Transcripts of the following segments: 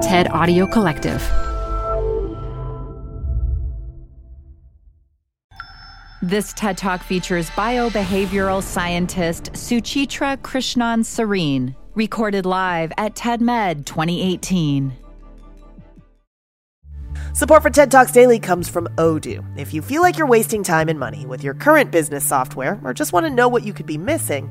TED Audio Collective. This TED Talk features biobehavioral scientist Suchitra Krishnan Sarin, recorded live at TEDMED 2018. Support for TED Talks Daily comes from Odoo. If you feel like you're wasting time and money with your current business software or just want to know what you could be missing,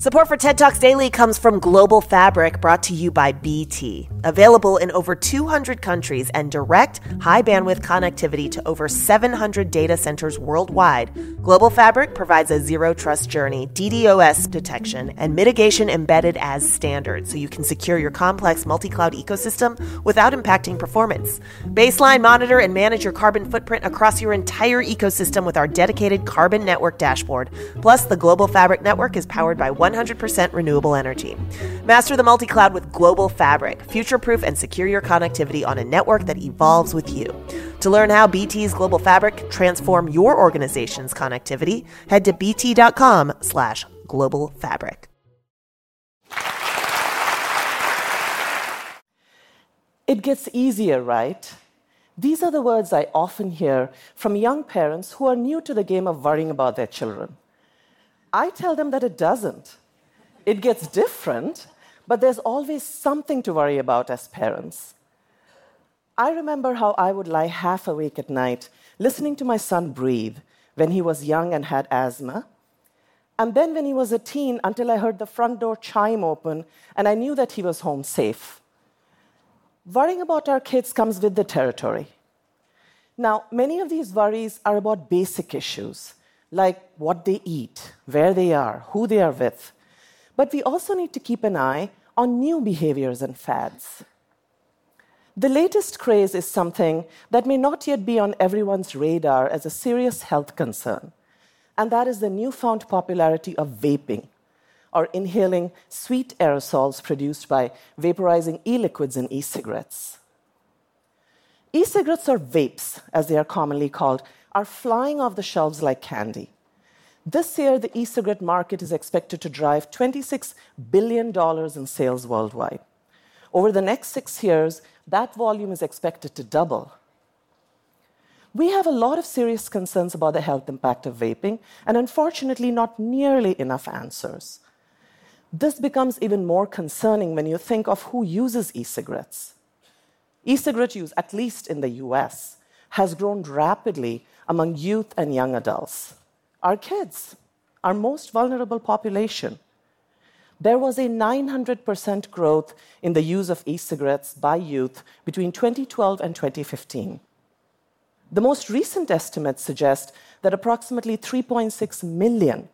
Support for TED Talks Daily comes from Global Fabric, brought to you by BT. Available in over 200 countries and direct, high bandwidth connectivity to over 700 data centers worldwide, Global Fabric provides a zero trust journey, DDoS detection, and mitigation embedded as standard so you can secure your complex multi cloud ecosystem without impacting performance. Baseline monitor and manage your carbon footprint across your entire ecosystem with our dedicated Carbon Network dashboard. Plus, the Global Fabric network is powered by 100% renewable energy. Master the multi cloud with Global Fabric. Future proof and secure your connectivity on a network that evolves with you. To learn how BT's Global Fabric can transform your organization's connectivity, head to bt.com slash global fabric. It gets easier, right? These are the words I often hear from young parents who are new to the game of worrying about their children. I tell them that it doesn't. It gets different, but there's always something to worry about as parents. I remember how I would lie half awake at night listening to my son breathe when he was young and had asthma. And then when he was a teen, until I heard the front door chime open and I knew that he was home safe. Worrying about our kids comes with the territory. Now, many of these worries are about basic issues like what they eat, where they are, who they are with. But we also need to keep an eye on new behaviors and fads. The latest craze is something that may not yet be on everyone's radar as a serious health concern, and that is the newfound popularity of vaping, or inhaling sweet aerosols produced by vaporizing e liquids in e cigarettes. E cigarettes, or vapes, as they are commonly called, are flying off the shelves like candy. This year, the e cigarette market is expected to drive $26 billion in sales worldwide. Over the next six years, that volume is expected to double. We have a lot of serious concerns about the health impact of vaping, and unfortunately, not nearly enough answers. This becomes even more concerning when you think of who uses e cigarettes. E cigarette use, at least in the US, has grown rapidly among youth and young adults. Our kids, our most vulnerable population. There was a 900% growth in the use of e cigarettes by youth between 2012 and 2015. The most recent estimates suggest that approximately 3.6 million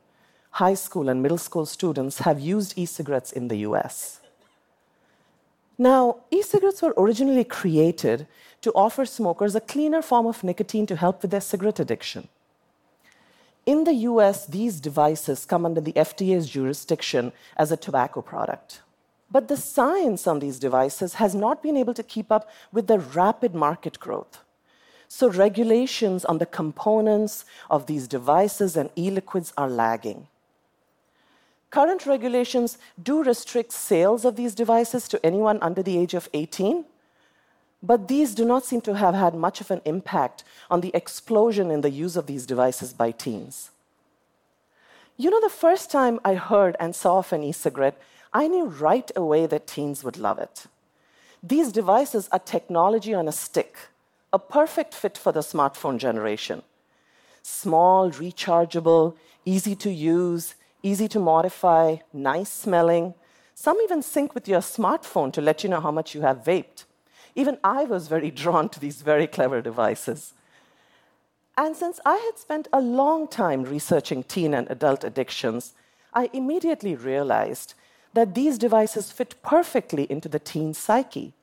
high school and middle school students have used e cigarettes in the US. Now, e cigarettes were originally created to offer smokers a cleaner form of nicotine to help with their cigarette addiction. In the US, these devices come under the FDA's jurisdiction as a tobacco product. But the science on these devices has not been able to keep up with the rapid market growth. So, regulations on the components of these devices and e liquids are lagging. Current regulations do restrict sales of these devices to anyone under the age of 18, but these do not seem to have had much of an impact on the explosion in the use of these devices by teens. You know, the first time I heard and saw of an e cigarette, I knew right away that teens would love it. These devices are technology on a stick, a perfect fit for the smartphone generation. Small, rechargeable, easy to use, easy to modify, nice smelling. Some even sync with your smartphone to let you know how much you have vaped. Even I was very drawn to these very clever devices. And since I had spent a long time researching teen and adult addictions, I immediately realized that these devices fit perfectly into the teen psyche.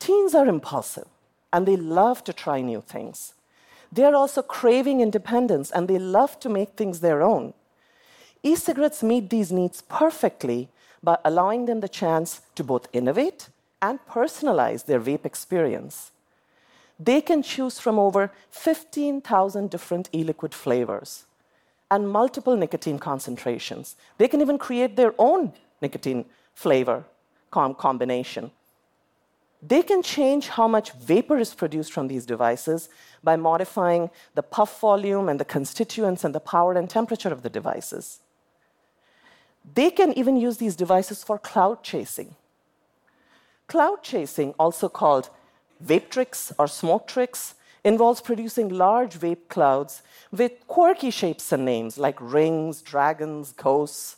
Teens are impulsive, and they love to try new things. They're also craving independence and they love to make things their own. E cigarettes meet these needs perfectly by allowing them the chance to both innovate and personalize their vape experience. They can choose from over 15,000 different e liquid flavors and multiple nicotine concentrations. They can even create their own nicotine flavor com- combination. They can change how much vapor is produced from these devices by modifying the puff volume and the constituents and the power and temperature of the devices. They can even use these devices for cloud chasing. Cloud chasing, also called vape tricks or smoke tricks, involves producing large vape clouds with quirky shapes and names like rings, dragons, ghosts.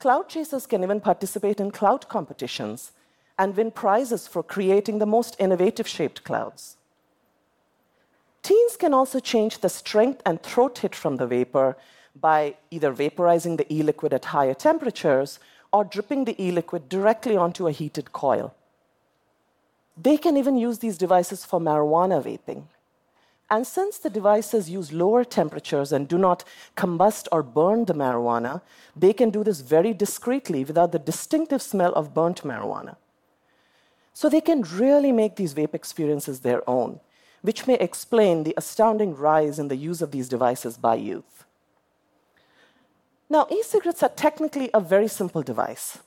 Cloud chasers can even participate in cloud competitions and win prizes for creating the most innovative shaped clouds. Teens can also change the strength and throat hit from the vapor by either vaporizing the e liquid at higher temperatures or dripping the e liquid directly onto a heated coil. They can even use these devices for marijuana vaping. And since the devices use lower temperatures and do not combust or burn the marijuana, they can do this very discreetly without the distinctive smell of burnt marijuana. So they can really make these vape experiences their own, which may explain the astounding rise in the use of these devices by youth. Now, e cigarettes are technically a very simple device.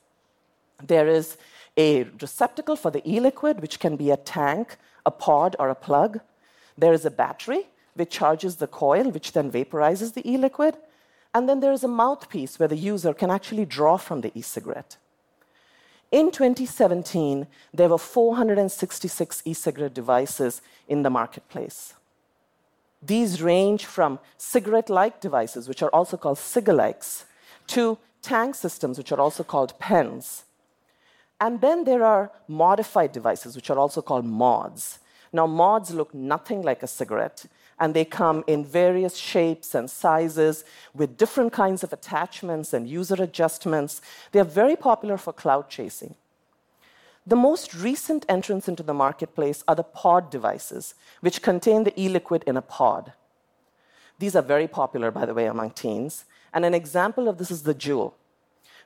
There is a receptacle for the e liquid, which can be a tank, a pod, or a plug. There is a battery, which charges the coil, which then vaporizes the e liquid. And then there is a mouthpiece where the user can actually draw from the e cigarette. In 2017, there were 466 e cigarette devices in the marketplace. These range from cigarette like devices, which are also called cigalikes, to tank systems, which are also called pens. And then there are modified devices, which are also called mods. Now, mods look nothing like a cigarette, and they come in various shapes and sizes with different kinds of attachments and user adjustments. They are very popular for cloud chasing. The most recent entrants into the marketplace are the pod devices, which contain the e liquid in a pod. These are very popular, by the way, among teens. And an example of this is the Juul,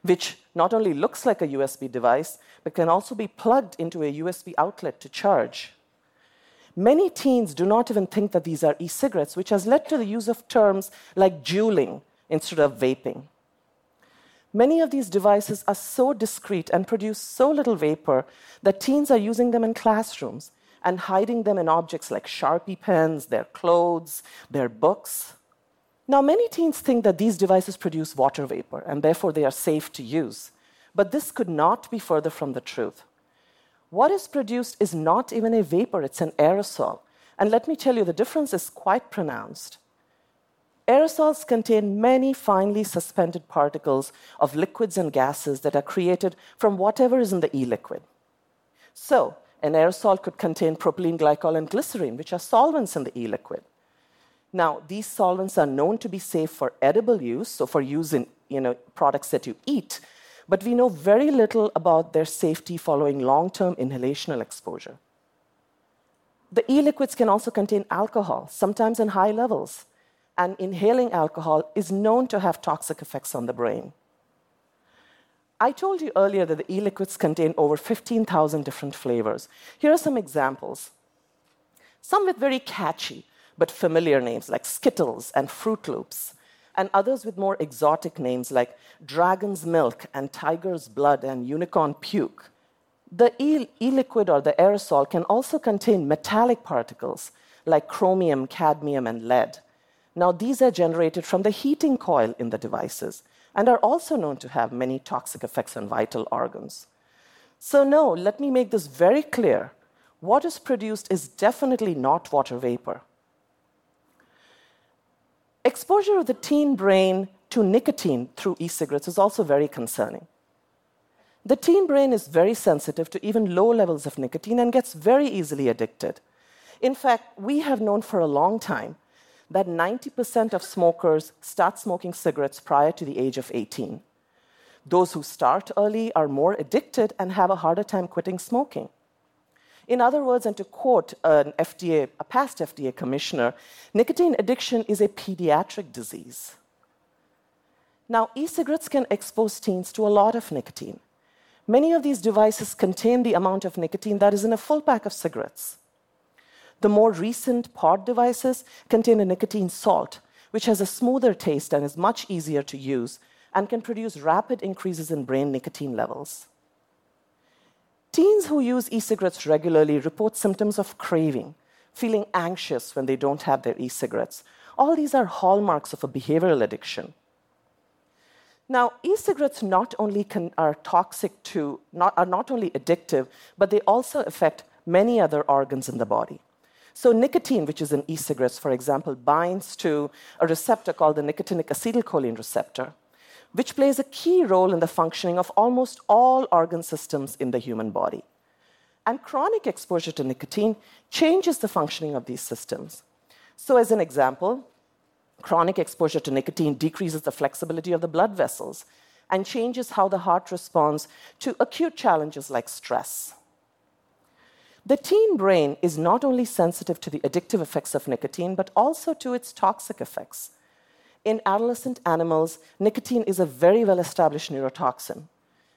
which not only looks like a USB device, but can also be plugged into a USB outlet to charge. Many teens do not even think that these are e cigarettes, which has led to the use of terms like juuling instead of vaping. Many of these devices are so discreet and produce so little vapor that teens are using them in classrooms and hiding them in objects like Sharpie pens, their clothes, their books. Now, many teens think that these devices produce water vapor and therefore they are safe to use. But this could not be further from the truth. What is produced is not even a vapor, it's an aerosol. And let me tell you, the difference is quite pronounced. Aerosols contain many finely suspended particles of liquids and gases that are created from whatever is in the e liquid. So, an aerosol could contain propylene glycol and glycerine, which are solvents in the e liquid. Now, these solvents are known to be safe for edible use, so for use in you know, products that you eat, but we know very little about their safety following long term inhalational exposure. The e liquids can also contain alcohol, sometimes in high levels and inhaling alcohol is known to have toxic effects on the brain. I told you earlier that the e liquids contain over 15,000 different flavors. Here are some examples. Some with very catchy but familiar names like Skittles and Froot Loops, and others with more exotic names like Dragon's Milk and Tiger's Blood and Unicorn Puke. The e liquid or the aerosol can also contain metallic particles like chromium, cadmium, and lead. Now, these are generated from the heating coil in the devices and are also known to have many toxic effects on vital organs. So, no, let me make this very clear. What is produced is definitely not water vapor. Exposure of the teen brain to nicotine through e cigarettes is also very concerning. The teen brain is very sensitive to even low levels of nicotine and gets very easily addicted. In fact, we have known for a long time that 90% of smokers start smoking cigarettes prior to the age of 18. Those who start early are more addicted and have a harder time quitting smoking. In other words, and to quote an FDA, a past FDA commissioner, nicotine addiction is a pediatric disease. Now, e cigarettes can expose teens to a lot of nicotine. Many of these devices contain the amount of nicotine that is in a full pack of cigarettes. The more recent pod devices contain a nicotine salt, which has a smoother taste and is much easier to use and can produce rapid increases in brain nicotine levels. Teens who use e cigarettes regularly report symptoms of craving, feeling anxious when they don't have their e cigarettes. All these are hallmarks of a behavioral addiction. Now, e-cigarettes not only can, are toxic to, not, are not only addictive, but they also affect many other organs in the body. So, nicotine, which is in e cigarettes, for example, binds to a receptor called the nicotinic acetylcholine receptor, which plays a key role in the functioning of almost all organ systems in the human body. And chronic exposure to nicotine changes the functioning of these systems. So, as an example, Chronic exposure to nicotine decreases the flexibility of the blood vessels and changes how the heart responds to acute challenges like stress. The teen brain is not only sensitive to the addictive effects of nicotine, but also to its toxic effects. In adolescent animals, nicotine is a very well established neurotoxin,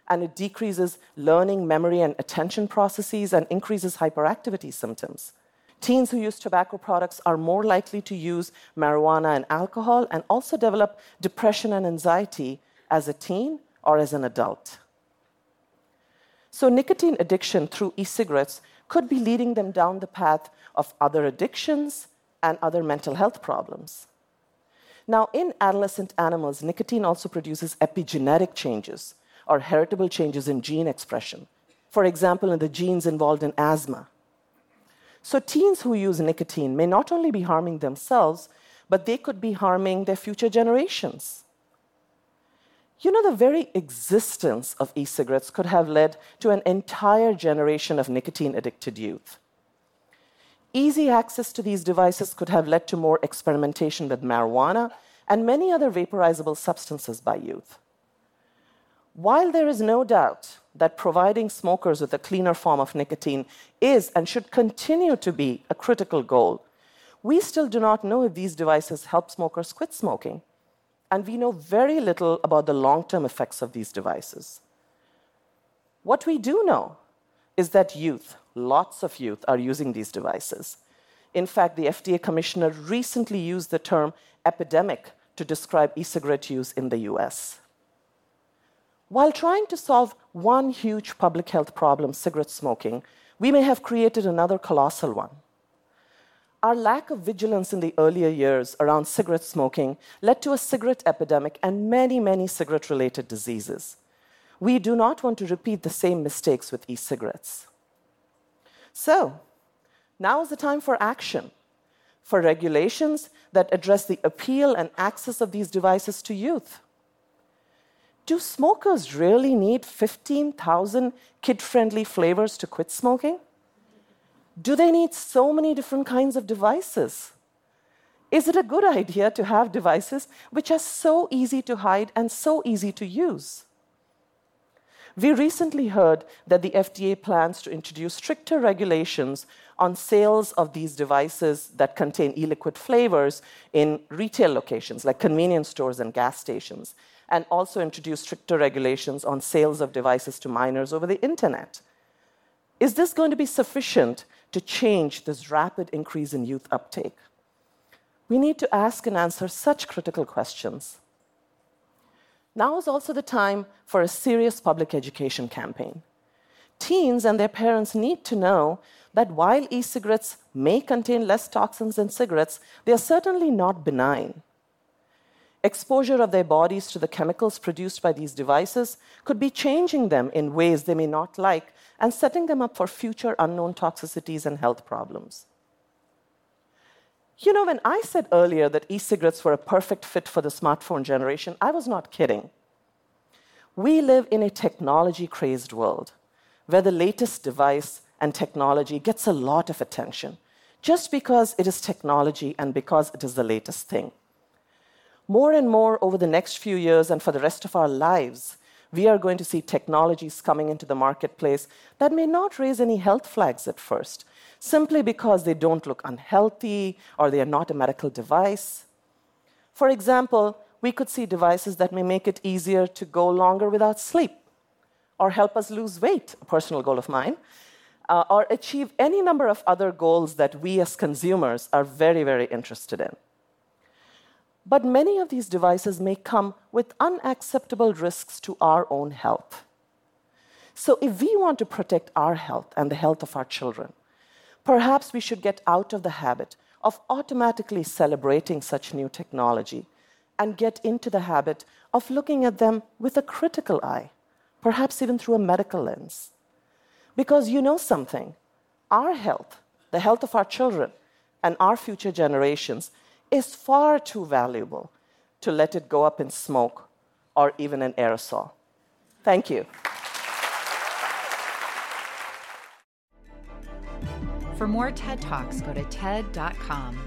and it decreases learning, memory, and attention processes and increases hyperactivity symptoms. Teens who use tobacco products are more likely to use marijuana and alcohol and also develop depression and anxiety as a teen or as an adult. So, nicotine addiction through e cigarettes could be leading them down the path of other addictions and other mental health problems. Now, in adolescent animals, nicotine also produces epigenetic changes or heritable changes in gene expression. For example, in the genes involved in asthma so, teens who use nicotine may not only be harming themselves, but they could be harming their future generations. You know, the very existence of e cigarettes could have led to an entire generation of nicotine addicted youth. Easy access to these devices could have led to more experimentation with marijuana and many other vaporizable substances by youth. While there is no doubt that providing smokers with a cleaner form of nicotine is and should continue to be a critical goal, we still do not know if these devices help smokers quit smoking. And we know very little about the long term effects of these devices. What we do know is that youth, lots of youth, are using these devices. In fact, the FDA commissioner recently used the term epidemic to describe e cigarette use in the US. While trying to solve one huge public health problem, cigarette smoking, we may have created another colossal one. Our lack of vigilance in the earlier years around cigarette smoking led to a cigarette epidemic and many, many cigarette related diseases. We do not want to repeat the same mistakes with e cigarettes. So, now is the time for action, for regulations that address the appeal and access of these devices to youth do smokers really need 15,000 kid friendly flavors to quit smoking? Do they need so many different kinds of devices? Is it a good idea to have devices which are so easy to hide and so easy to use? We recently heard that the FDA plans to introduce stricter regulations on sales of these devices that contain e liquid flavors in retail locations like convenience stores and gas stations and also introduce stricter regulations on sales of devices to minors over the internet. Is this going to be sufficient to change this rapid increase in youth uptake? We need to ask and answer such critical questions. Now is also the time for a serious public education campaign. Teens and their parents need to know that while e cigarettes may contain less toxins than cigarettes, they are certainly not benign. Exposure of their bodies to the chemicals produced by these devices could be changing them in ways they may not like and setting them up for future unknown toxicities and health problems. You know, when I said earlier that e cigarettes were a perfect fit for the smartphone generation, I was not kidding. We live in a technology crazed world where the latest device and technology gets a lot of attention just because it is technology and because it is the latest thing more and more over the next few years and for the rest of our lives, We are going to see technologies coming into the marketplace that may not raise any health flags at first, simply because they don't look unhealthy or they are not a medical device. For example, we could see devices that may make it easier to go longer without sleep, or help us lose weight, a personal goal of mine, uh, or achieve any number of other goals that we as consumers are very, very interested in. But many of these devices may come with unacceptable risks to our own health. So, if we want to protect our health and the health of our children, perhaps we should get out of the habit of automatically celebrating such new technology and get into the habit of looking at them with a critical eye, perhaps even through a medical lens. Because you know something our health, the health of our children, and our future generations is far too valuable to let it go up in smoke or even an aerosol. Thank you. For more TED Talks, go to TED.com.